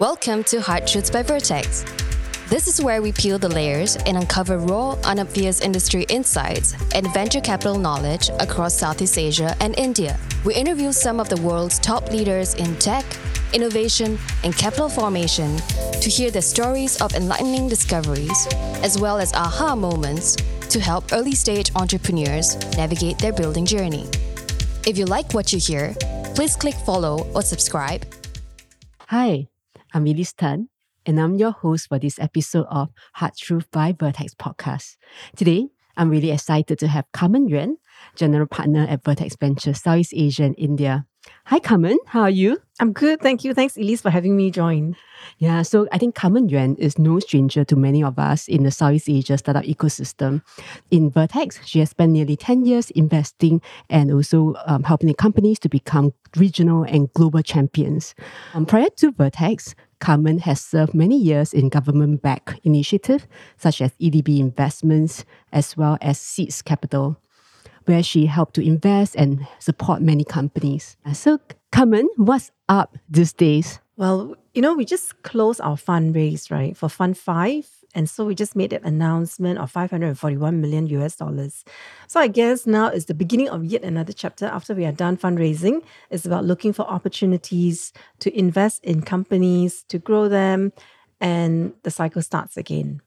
Welcome to Hard Truths by Vertex. This is where we peel the layers and uncover raw, unobvious industry insights and venture capital knowledge across Southeast Asia and India. We interview some of the world's top leaders in tech, innovation, and capital formation to hear the stories of enlightening discoveries, as well as aha moments to help early stage entrepreneurs navigate their building journey. If you like what you hear, please click follow or subscribe. Hi, I'm Elise Tan, and I'm your host for this episode of Hard Truth by Vertex podcast. Today, I'm really excited to have Carmen Yuen, General Partner at Vertex Ventures Southeast Asia and India. Hi, Carmen. How are you? I'm good, thank you. Thanks, Elise, for having me join. Yeah, so I think Carmen Yuen is no stranger to many of us in the Southeast Asia startup ecosystem. In Vertex, she has spent nearly 10 years investing and also um, helping the companies to become regional and global champions. Um, prior to Vertex, Carmen has served many years in government backed initiatives such as EDB Investments as well as Seeds Capital where she helped to invest and support many companies. So, Carmen, what's up these days? Well, you know, we just closed our fundraise, right, for Fund 5. And so we just made that announcement of 541 million US dollars. So I guess now is the beginning of yet another chapter after we are done fundraising. It's about looking for opportunities to invest in companies, to grow them, and the cycle starts again.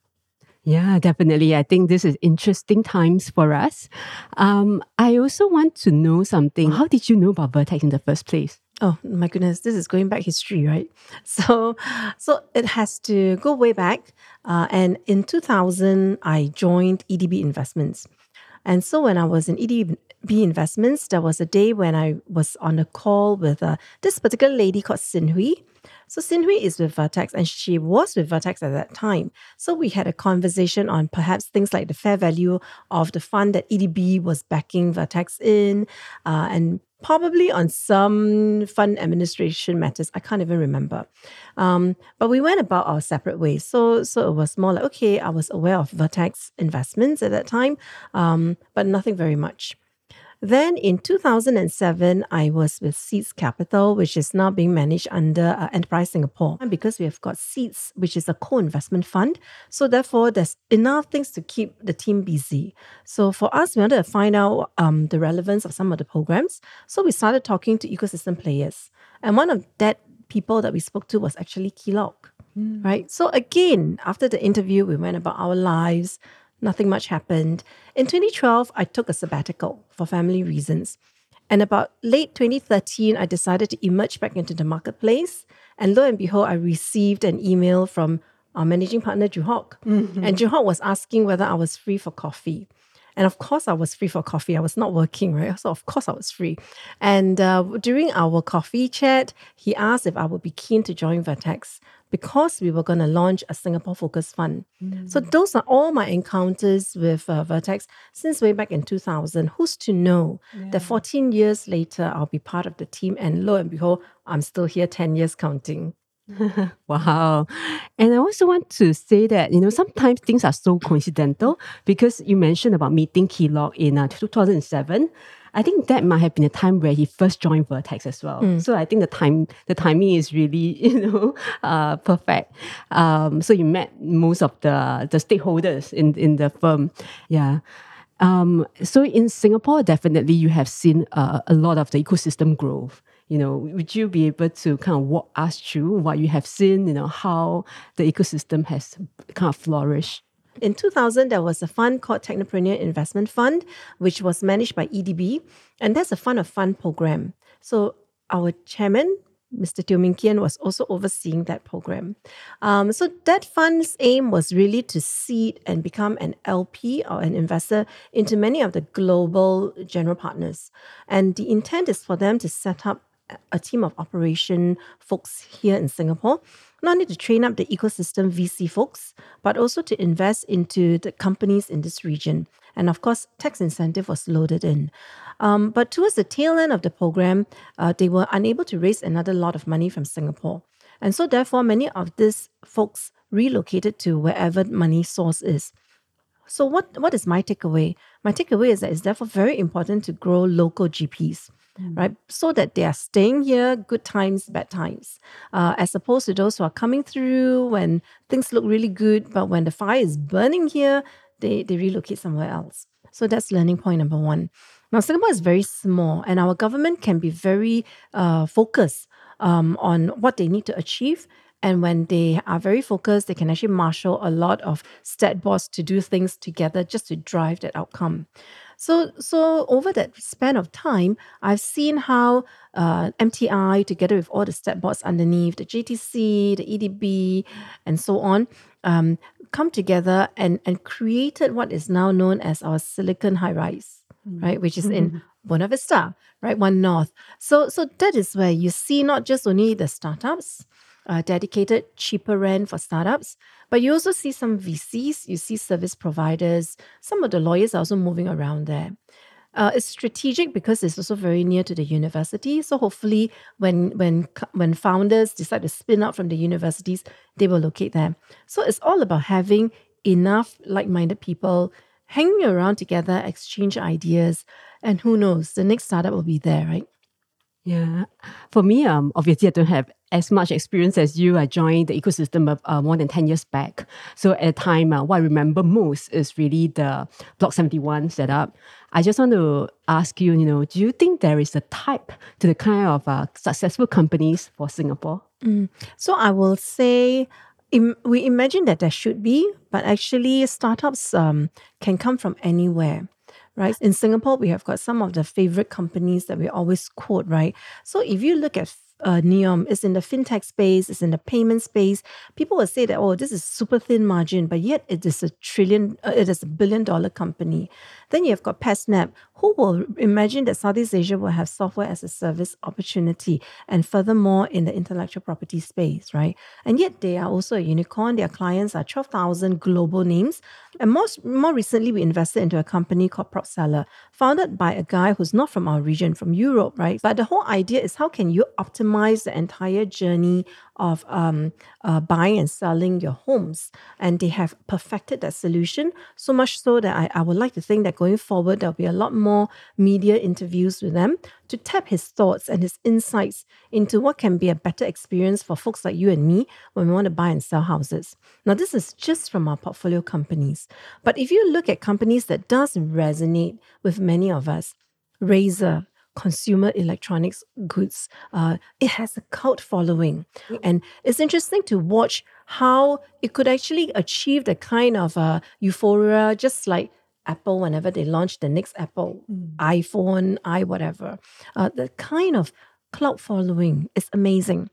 Yeah, definitely. I think this is interesting times for us. Um, I also want to know something. How did you know about Vertex in the first place? Oh my goodness, this is going back history, right? So, so it has to go way back. Uh, and in 2000, I joined EDB Investments. And so when I was in EDB Investments, there was a day when I was on a call with uh, this particular lady called Sin Hui. So Sinhui is with Vertex and she was with Vertex at that time. So we had a conversation on perhaps things like the fair value of the fund that EDB was backing Vertex in uh, and probably on some fund administration matters. I can't even remember. Um, but we went about our separate ways. So, so it was more like, okay, I was aware of Vertex investments at that time, um, but nothing very much. Then in 2007, I was with Seeds Capital, which is now being managed under uh, Enterprise Singapore. And because we have got Seeds, which is a co investment fund, so therefore there's enough things to keep the team busy. So for us, we wanted to find out um, the relevance of some of the programs. So we started talking to ecosystem players. And one of that people that we spoke to was actually Kee Lock. Mm. Right. So again, after the interview, we went about our lives nothing much happened. In 2012, I took a sabbatical for family reasons. And about late 2013, I decided to emerge back into the marketplace. And lo and behold, I received an email from our managing partner, Joo Hock. Mm-hmm. And Joo Hock was asking whether I was free for coffee. And of course, I was free for coffee. I was not working, right? So, of course, I was free. And uh, during our coffee chat, he asked if I would be keen to join Vertex because we were going to launch a Singapore focused fund. Mm. So those are all my encounters with uh, Vertex since way back in 2000. Who's to know yeah. that 14 years later, I'll be part of the team and lo and behold, I'm still here 10 years counting. wow. And I also want to say that, you know, sometimes things are so coincidental because you mentioned about meeting Kee Lock in uh, 2007. I think that might have been a time where he first joined Vertex as well. Mm. So I think the time the timing is really you know uh, perfect. Um, so you met most of the the stakeholders in in the firm. Yeah. Um, so in Singapore, definitely you have seen uh, a lot of the ecosystem growth. You know, would you be able to kind of walk us through what you have seen? You know, how the ecosystem has kind of flourished. In 2000, there was a fund called Technopreneur Investment Fund, which was managed by EDB, and that's a fund of fund program. So our chairman, Mr. Teo Ming Kian, was also overseeing that program. Um, so that fund's aim was really to seed and become an LP or an investor into many of the global general partners. And the intent is for them to set up a team of operation folks here in Singapore not only to train up the ecosystem VC folks, but also to invest into the companies in this region. And of course, tax incentive was loaded in. Um, but towards the tail end of the program, uh, they were unable to raise another lot of money from Singapore. And so, therefore, many of these folks relocated to wherever money source is. So, what, what is my takeaway? My takeaway is that it's therefore very important to grow local GPs. Right? So that they are staying here, good times, bad times, uh, as opposed to those who are coming through when things look really good, but when the fire is burning here, they, they relocate somewhere else. So that's learning point number one. Now, Singapore is very small, and our government can be very uh, focused um, on what they need to achieve. And when they are very focused, they can actually marshal a lot of stat boards to do things together just to drive that outcome. So, so over that span of time, I've seen how uh, MTI, together with all the boards underneath, the JTC, the EDB, and so on, um, come together and, and created what is now known as our Silicon High Rise, mm. right? Which is in mm-hmm. Buona Vista, right? One North. So, so that is where you see not just only the startups, uh, dedicated cheaper rent for startups. But you also see some VCs, you see service providers, some of the lawyers are also moving around there. Uh, it's strategic because it's also very near to the university. So hopefully, when when when founders decide to spin out from the universities, they will locate there. So it's all about having enough like-minded people hanging around together, exchange ideas, and who knows, the next startup will be there, right? Yeah. For me, um, obviously, I don't have as much experience as you. I joined the ecosystem of, uh, more than 10 years back. So at the time, uh, what I remember most is really the Block 71 setup. I just want to ask you, you know, do you think there is a type to the kind of uh, successful companies for Singapore? Mm. So I will say Im- we imagine that there should be, but actually, startups um, can come from anywhere right? In Singapore, we have got some of the favorite companies that we always quote, right? So if you look at uh, Nium is in the fintech space, it's in the payment space. People will say that, oh, this is super thin margin, but yet it is a trillion, uh, it is a billion dollar company. Then you have got PatSnap, who will imagine that Southeast Asia will have software as a service opportunity, and furthermore in the intellectual property space, right? And yet they are also a unicorn. Their clients are 12,000 global names. And most, more recently, we invested into a company called PropSeller, founded by a guy who's not from our region, from Europe, right? But the whole idea is how can you optimize the entire journey of um, uh, buying and selling your homes. And they have perfected that solution so much so that I, I would like to think that going forward, there'll be a lot more media interviews with them to tap his thoughts and his insights into what can be a better experience for folks like you and me when we want to buy and sell houses. Now, this is just from our portfolio companies. But if you look at companies that does resonate with many of us, Razer, consumer electronics goods. Uh, it has a cult following. And it's interesting to watch how it could actually achieve the kind of uh, euphoria, just like Apple whenever they launch the next Apple, mm. iPhone, i whatever. Uh, the kind of cloud following is amazing.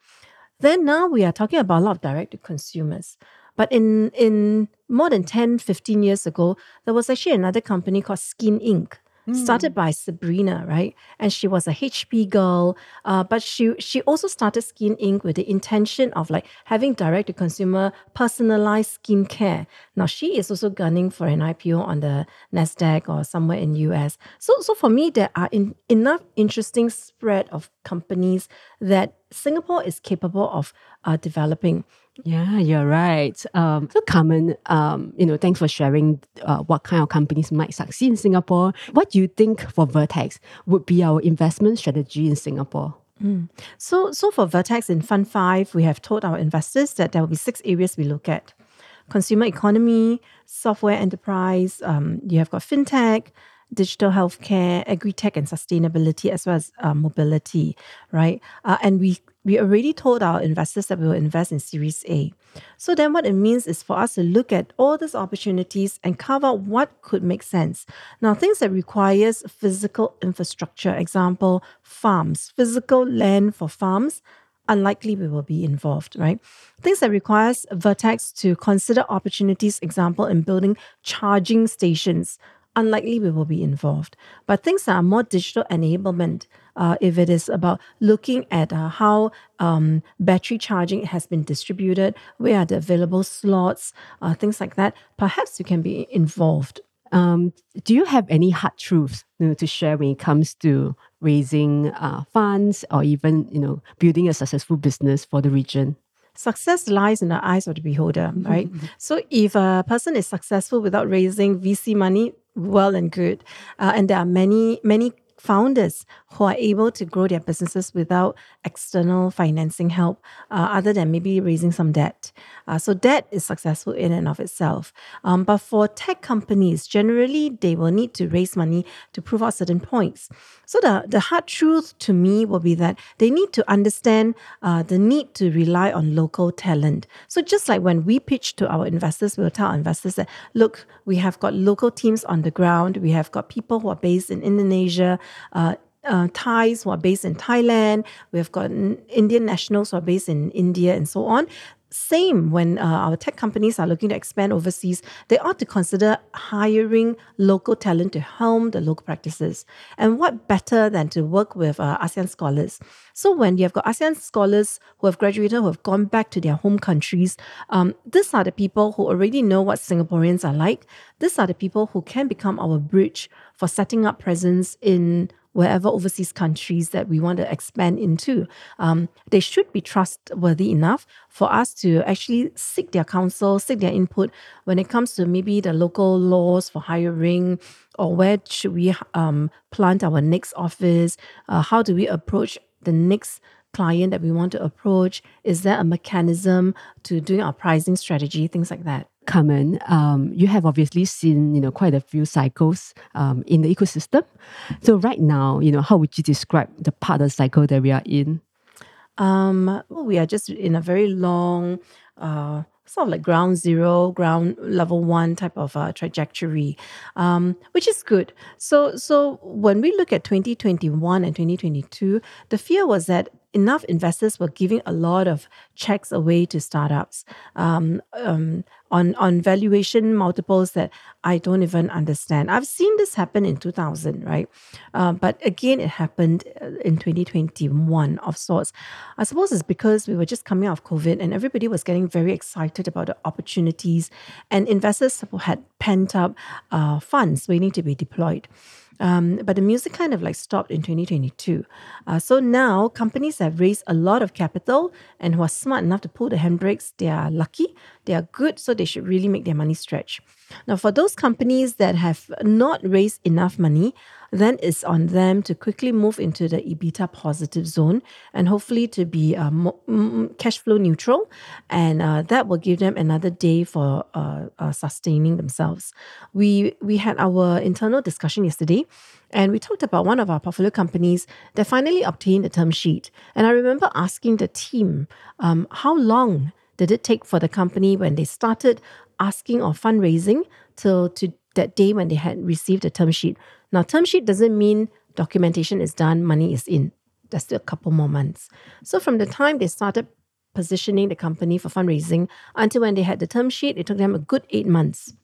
Then now we are talking about a lot of direct to consumers. But in, in more than 10, 15 years ago, there was actually another company called Skin Inc started by Sabrina, right? And she was a HP girl, uh, but she she also started Skin Inc. with the intention of like having direct to consumer personalized skincare. Now she is also gunning for an IPO on the Nasdaq or somewhere in US. So so for me, there are in, enough interesting spread of companies that Singapore is capable of uh, developing. Yeah, you're right. Um, so, Carmen, um, you know, thanks for sharing uh, what kind of companies might succeed in Singapore. What do you think for Vertex would be our investment strategy in Singapore? Mm. So, so for Vertex in Fund Five, we have told our investors that there will be six areas we look at: consumer economy, software enterprise. Um, you have got fintech, digital healthcare, agri-tech and sustainability, as well as uh, mobility, right? Uh, and we we already told our investors that we will invest in Series A. So then what it means is for us to look at all these opportunities and carve out what could make sense. Now, things that requires physical infrastructure, example, farms, physical land for farms, unlikely we will be involved, right? Things that requires Vertex to consider opportunities, example, in building charging stations, unlikely we will be involved. But things that are more digital enablement, uh, if it is about looking at uh, how um, battery charging has been distributed, where are the available slots, uh, things like that, perhaps you can be involved. Um, do you have any hard truths you know, to share when it comes to raising uh, funds or even you know building a successful business for the region? success lies in the eyes of the beholder, right? so if a person is successful without raising VC money, well and good. Uh, and there are many, many founders who are able to grow their businesses without external financing help, uh, other than maybe raising some debt. Uh, so debt is successful in and of itself. Um, but for tech companies, generally they will need to raise money to prove out certain points. So the, the hard truth to me will be that they need to understand uh, the need to rely on local talent. So just like when we pitch to our investors, we'll tell our investors that, look, we have got local teams on the ground. We have got people who are based in Indonesia, uh, uh, Thais who are based in Thailand. We have got Indian nationals who are based in India and so on. Same when uh, our tech companies are looking to expand overseas, they ought to consider hiring local talent to helm the local practices. And what better than to work with uh, ASEAN scholars? So when you have got ASEAN scholars who have graduated, who have gone back to their home countries, um, these are the people who already know what Singaporeans are like. These are the people who can become our bridge for setting up presence in wherever overseas countries that we want to expand into. Um, they should be trustworthy enough for us to actually seek their counsel, seek their input when it comes to maybe the local laws for hiring or where should we um, plant our next office, uh, how do we approach the next client that we want to approach? Is there a mechanism to doing our pricing strategy, things like that? Carmen, um, you have obviously seen you know quite a few cycles um, in the ecosystem. So right now, you know, how would you describe the part of the cycle that we are in? Um, well, we are just in a very long, uh, sort of like ground zero, ground level one type of uh, trajectory, um, which is good. So, so when we look at 2021 and 2022, the fear was that enough investors were giving a lot of checks away to startups um, um, on, on valuation multiples that I don't even understand. I've seen this happen in 2000, right? Uh, but again, it happened uh, in 2021 of sorts. I suppose it's because we were just coming out of COVID and everybody was getting very excited about the opportunities, and investors had pent up uh, funds waiting to be deployed. Um, but the music kind of like stopped in 2022. Uh, so now companies have raised a lot of capital and who are smart enough to pull the handbrakes, they are lucky, they are good, so they should really make their money stretch. Now, for those companies that have not raised enough money, then it's on them to quickly move into the EBITDA positive zone and hopefully to be uh, cash flow neutral. And uh, that will give them another day for uh, uh, sustaining themselves. We, we had our internal discussion yesterday. And we talked about one of our portfolio companies that finally obtained a term sheet. And I remember asking the team, um, how long did it take for the company when they started asking or fundraising till to that day when they had received a term sheet? Now, term sheet doesn't mean documentation is done, money is in. There's still a couple more months. So from the time they started positioning the company for fundraising until when they had the term sheet, it took them a good eight months.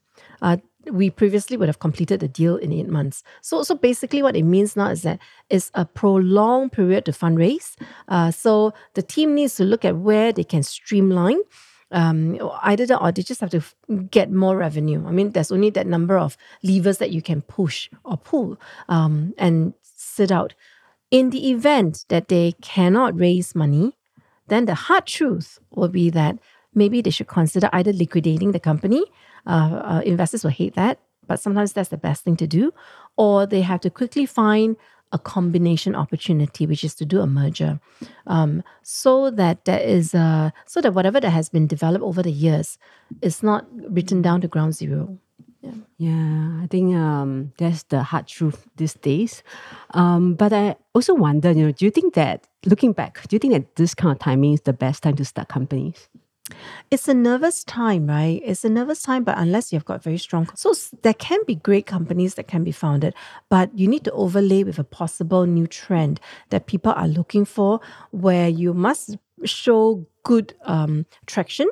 Uh, we previously would have completed the deal in eight months. So, so basically, what it means now is that it's a prolonged period to fundraise. Uh, so the team needs to look at where they can streamline um, either that or they just have to get more revenue. I mean, there's only that number of levers that you can push or pull um, and sit out. In the event that they cannot raise money, then the hard truth will be that maybe they should consider either liquidating the company. Uh, uh, investors will hate that, but sometimes that's the best thing to do, or they have to quickly find a combination opportunity, which is to do a merger, um, so that there is a, so that whatever that has been developed over the years is not written down to ground zero. Yeah, yeah I think um, that's the hard truth these days. Um, but I also wonder, you know, do you think that looking back, do you think that this kind of timing is the best time to start companies? It's a nervous time, right? It's a nervous time, but unless you've got very strong, so there can be great companies that can be founded, but you need to overlay with a possible new trend that people are looking for, where you must show good um, traction.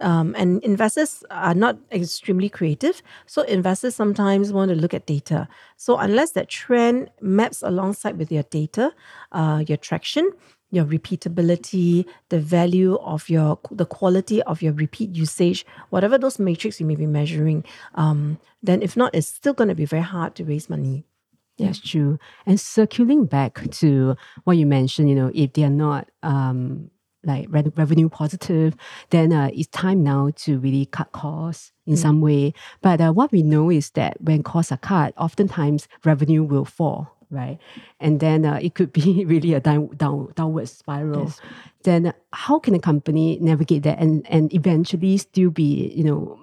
Um, and investors are not extremely creative. So investors sometimes want to look at data. So unless that trend maps alongside with your data, uh, your traction, your repeatability, the value of your, the quality of your repeat usage, whatever those metrics you may be measuring, um, then if not, it's still going to be very hard to raise money. Yeah. That's true. And circling back to what you mentioned, you know, if they are not um, like re- revenue positive, then uh, it's time now to really cut costs in mm. some way. But uh, what we know is that when costs are cut, oftentimes revenue will fall right? And then uh, it could be really a down, down downward spiral. Yes. Then how can a company navigate that and and eventually still be you know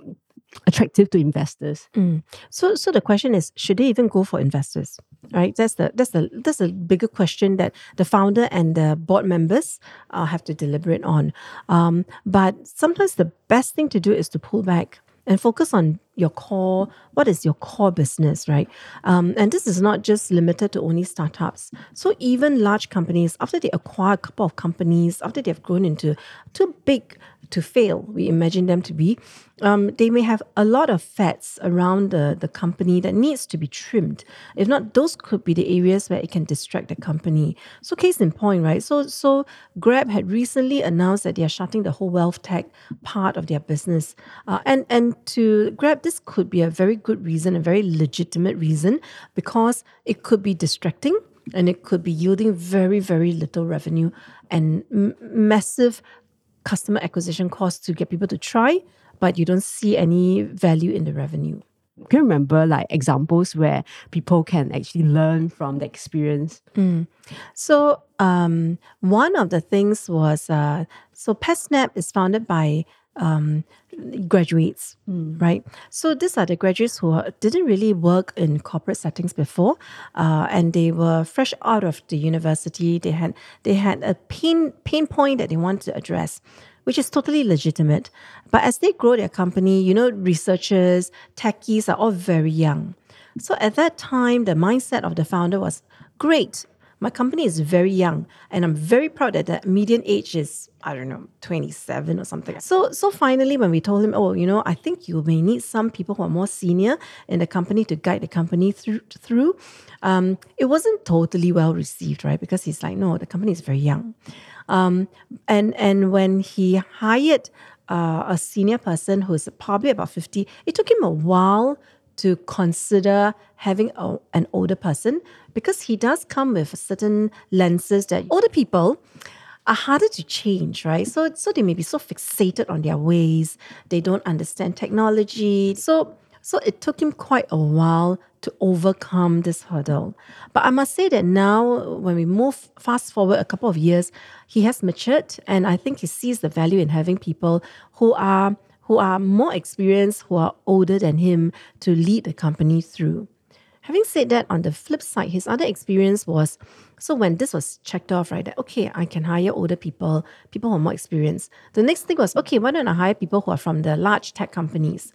attractive to investors? Mm. So so the question is, should they even go for investors? Right? That's the that's the that's a bigger question that the founder and the board members uh, have to deliberate on. Um, but sometimes the best thing to do is to pull back and focus on your core. What is your core business, right? Um, and this is not just limited to only startups. So even large companies, after they acquire a couple of companies, after they've grown into too big to fail, we imagine them to be, um, they may have a lot of fats around the, the company that needs to be trimmed. If not, those could be the areas where it can distract the company. So case in point, right? So so Grab had recently announced that they are shutting the whole wealth tech part of their business. Uh, and, and to Grab, this could be a very good reason, a very legitimate reason, because it could be distracting and it could be yielding very, very little revenue and m- massive customer acquisition cost to get people to try, but you don't see any value in the revenue. Can you remember like examples where people can actually learn from the experience? Mm. So um, one of the things was uh, so PatSnap is founded by um, graduates, mm. right? So these are the graduates who didn't really work in corporate settings before, uh, and they were fresh out of the university. They had they had a pain pain point that they wanted to address. Which is totally legitimate. But as they grow their company, you know, researchers, techies are all very young. So at that time, the mindset of the founder was great. My company is very young, and I'm very proud that the median age is I don't know 27 or something. So so finally, when we told him, oh, you know, I think you may need some people who are more senior in the company to guide the company through through. Um, it wasn't totally well received, right? Because he's like, no, the company is very young, um, and and when he hired uh, a senior person who's probably about 50, it took him a while to consider having a, an older person because he does come with certain lenses that older people are harder to change, right? So, so they may be so fixated on their ways, they don't understand technology. So, so it took him quite a while to overcome this hurdle. But I must say that now, when we move fast forward a couple of years, he has matured, and I think he sees the value in having people who are who are more experienced, who are older than him to lead the company through. Having said that, on the flip side, his other experience was so when this was checked off, right, that okay, I can hire older people, people who are more experienced. The next thing was, okay, why don't I hire people who are from the large tech companies?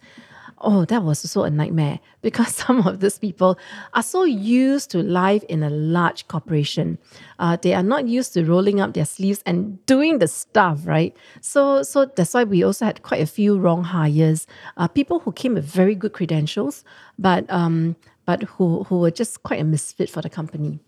Oh, that was also a nightmare because some of these people are so used to life in a large corporation. Uh, they are not used to rolling up their sleeves and doing the stuff, right? So, so that's why we also had quite a few wrong hires. Uh, people who came with very good credentials, but um, but who who were just quite a misfit for the company.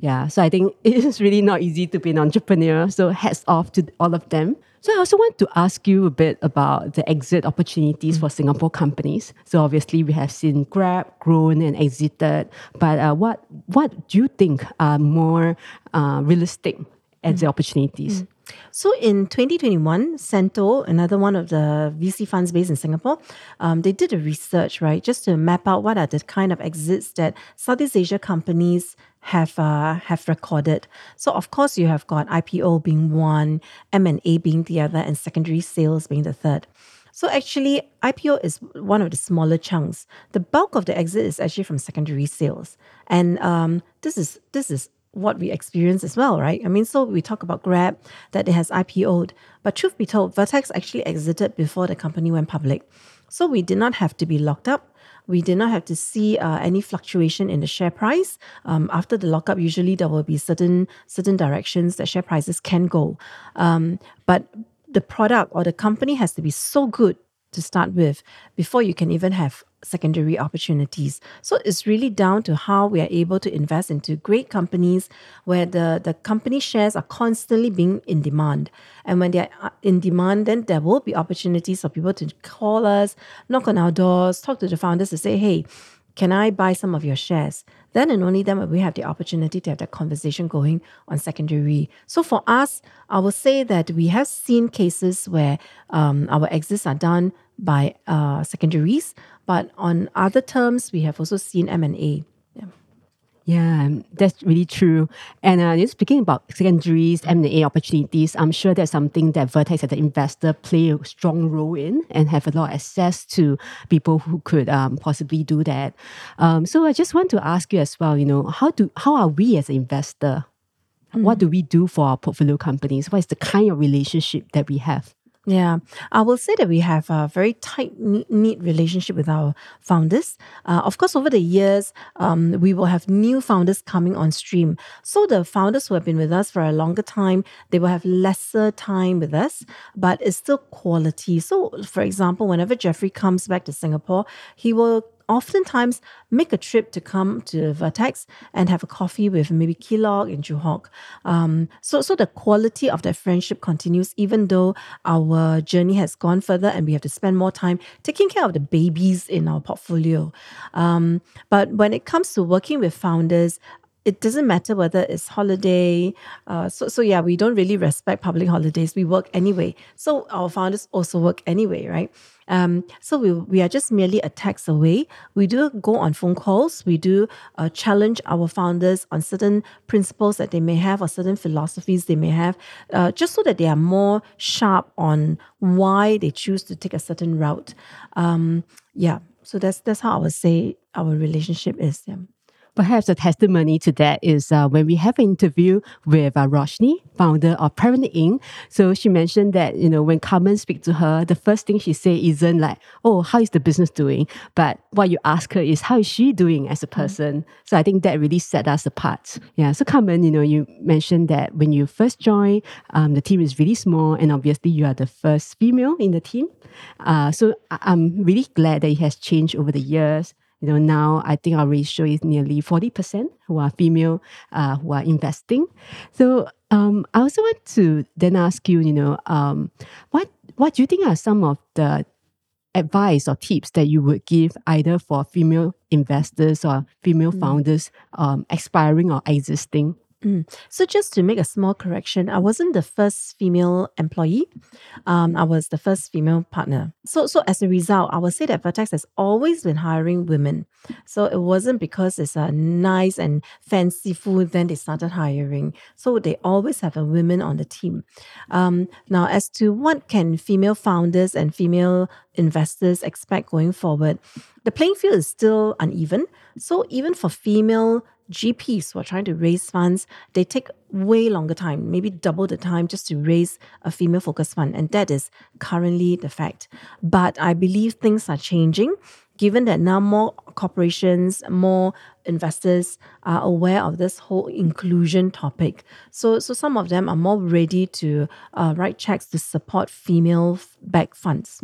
Yeah, so I think it is really not easy to be an entrepreneur. So hats off to all of them. So I also want to ask you a bit about the exit opportunities for Singapore companies. So obviously we have seen Grab grown and exited, but uh, what what do you think are more uh, realistic exit mm. opportunities? Mm. So in 2021, Cento, another one of the VC funds based in Singapore, um, they did a research, right, just to map out what are the kind of exits that Southeast Asia companies have uh, have recorded. So of course you have got IPO being one, M and A being the other, and secondary sales being the third. So actually, IPO is one of the smaller chunks. The bulk of the exit is actually from secondary sales, and um, this is this is what we experience as well, right? I mean, so we talk about Grab that it has IPO'd, but truth be told, Vertex actually exited before the company went public. So we did not have to be locked up. We did not have to see uh, any fluctuation in the share price. Um, after the lockup, usually there will be certain certain directions that share prices can go. Um, but the product or the company has to be so good to start with before you can even have secondary opportunities. So it's really down to how we are able to invest into great companies where the, the company shares are constantly being in demand. And when they're uh, in demand, then there will be opportunities for people to call us, knock on our doors, talk to the founders to say, hey, can I buy some of your shares? Then and only then will we have the opportunity to have that conversation going on secondary. So for us, I will say that we have seen cases where um, our exits are done by uh, secondaries, but on other terms, we have also seen M and A. Yeah, that's really true. And uh, you're speaking about secondaries, M&A opportunities, I'm sure that's something that Vertex as an investor play a strong role in and have a lot of access to people who could um, possibly do that. Um, so I just want to ask you as well, you know, how do how are we as an investor? What do we do for our portfolio companies? What is the kind of relationship that we have? Yeah, I will say that we have a very tight, neat relationship with our founders. Uh, of course, over the years, um, we will have new founders coming on stream. So the founders who have been with us for a longer time, they will have lesser time with us, but it's still quality. So, for example, whenever Jeffrey comes back to Singapore, he will oftentimes make a trip to come to Vertex and have a coffee with maybe Kee Lock and Joo Hock. Um, so, so the quality of that friendship continues even though our journey has gone further and we have to spend more time taking care of the babies in our portfolio. Um, but when it comes to working with founders, it doesn't matter whether it's holiday. Uh, so, so yeah, we don't really respect public holidays. We work anyway. So our founders also work anyway, right? Um, so we, we are just merely a text away. We do go on phone calls. We do uh, challenge our founders on certain principles that they may have or certain philosophies they may have, uh, just so that they are more sharp on why they choose to take a certain route. Um, yeah, so that's that's how I would say our relationship is. Yeah. Perhaps a testimony to that is uh, when we have an interview with uh, Roshni, founder of Parent Inc. So she mentioned that, you know, when Carmen speak to her, the first thing she say isn't like, oh, how is the business doing? But what you ask her is, how is she doing as a person? Mm. So I think that really set us apart. Yeah. So Carmen, you know, you mentioned that when you first joined, um, the team is really small and obviously you are the first female in the team. Uh, so I'm really glad that it has changed over the years you know, now I think our ratio is nearly 40% who are female uh, who are investing. So um, I also want to then ask you, you know, um, what what do you think are some of the advice or tips that you would give either for female investors or female mm. founders um, expiring or existing? Mm. So just to make a small correction, I wasn't the first female employee. Um, I was the first female partner. So so as a result, I would say that Vertex has always been hiring women. So it wasn't because it's a nice and fanciful then they started hiring. So they always have a women on the team. Um, now as to what can female founders and female investors expect going forward, the playing field is still uneven. So even for female GPs who are trying to raise funds, they take way longer time, maybe double the time just to raise a female focused fund. And that is currently the fact. But I believe things are changing given that now more corporations, more investors are aware of this whole inclusion topic. So, so some of them are more ready to uh, write checks to support female backed funds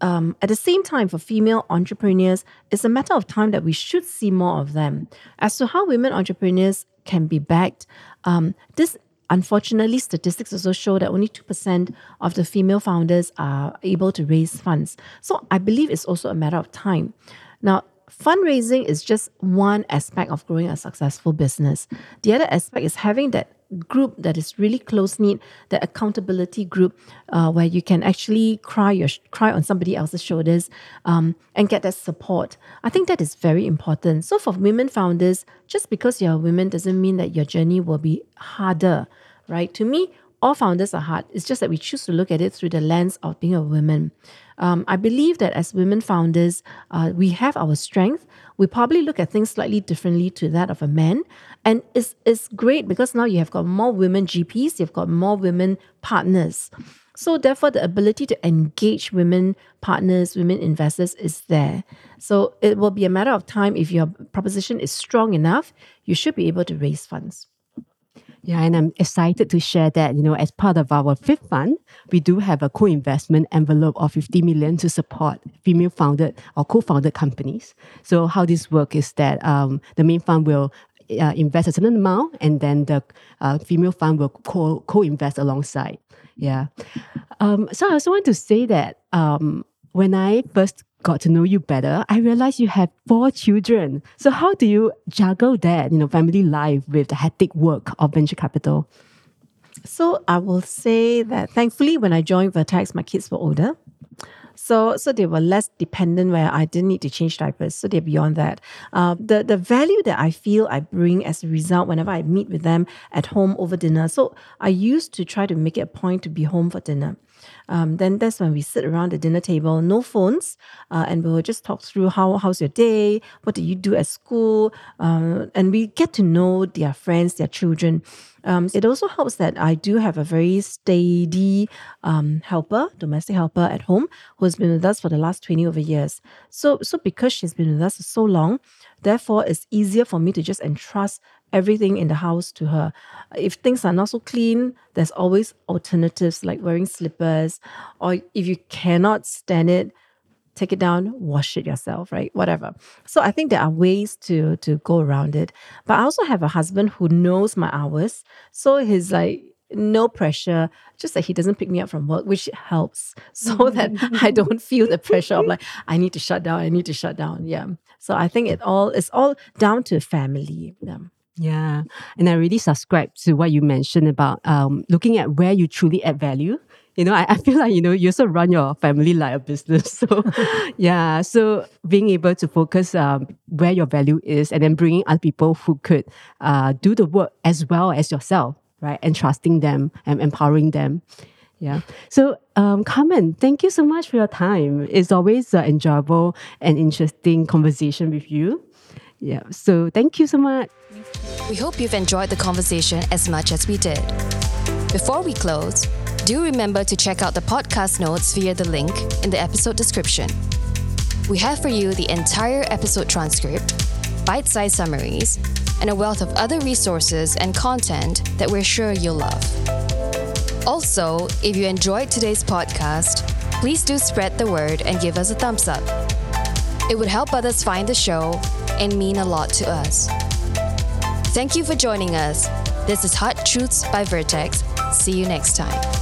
um, at the same time, for female entrepreneurs, it's a matter of time that we should see more of them. As to how women entrepreneurs can be backed, um, this unfortunately, statistics also show that only 2% of the female founders are able to raise funds. So I believe it's also a matter of time. Now, fundraising is just one aspect of growing a successful business. The other aspect is having that group that is really close knit, the accountability group, uh, where you can actually cry your cry on somebody else's shoulders um, and get that support. I think that is very important. So for women founders, just because you're a woman doesn't mean that your journey will be harder, right? To me, all founders are hard. It's just that we choose to look at it through the lens of being a woman. Um, I believe that as women founders, uh, we have our strength. We probably look at things slightly differently to that of a man. And it's, it's great because now you have got more women GPs, you've got more women partners. So, therefore, the ability to engage women partners, women investors is there. So, it will be a matter of time. If your proposition is strong enough, you should be able to raise funds. Yeah, and I'm excited to share that, you know, as part of our fifth fund, we do have a co-investment envelope of 50 million to support female founded or co-founded companies. So how this works is that um, the main fund will uh, invest a certain amount and then the uh, female fund will co- co-invest alongside. Yeah. Um, so I also want to say that um, when I first got to know you better, I realized you have four children. So how do you juggle that, you know, family life with the hectic work of venture capital? So I will say that thankfully when I joined Vertex, my kids were older. So, so they were less dependent where I didn't need to change diapers. So they're beyond that. Uh, the, the value that I feel I bring as a result whenever I meet with them at home over dinner. So I used to try to make it a point to be home for dinner. Um, then that's when we sit around the dinner table, no phones, uh, and we will just talk through how how's your day, what did you do at school, uh, and we get to know their friends, their children. Um, it also helps that I do have a very steady um, helper, domestic helper at home, who has been with us for the last 20 over years. So, so because she's been with us so long, therefore it's easier for me to just entrust everything in the house to her. If things are not so clean, there's always alternatives like wearing slippers, or if you cannot stand it, take it down, wash it yourself, right? Whatever. So I think there are ways to to go around it. But I also have a husband who knows my hours. So he's like no pressure, just that he doesn't pick me up from work, which helps so mm-hmm. that I don't feel the pressure of like, I need to shut down, I need to shut down. Yeah. So I think it all is all down to family. Yeah. Yeah. And I really subscribe to what you mentioned about um, looking at where you truly add value. You know, I, I feel like, you know, you also run your family like a business. So, yeah. So, being able to focus um, where your value is and then bringing other people who could uh, do the work as well as yourself, right? And trusting them and empowering them. Yeah. So, um, Carmen, thank you so much for your time. It's always an enjoyable and interesting conversation with you. Yeah. So, thank you so much. We hope you've enjoyed the conversation as much as we did. Before we close, do remember to check out the podcast notes via the link in the episode description. We have for you the entire episode transcript, bite sized summaries, and a wealth of other resources and content that we're sure you'll love. Also, if you enjoyed today's podcast, please do spread the word and give us a thumbs up. It would help others find the show and mean a lot to us. Thank you for joining us. This is Hard Truths by Vertex. See you next time.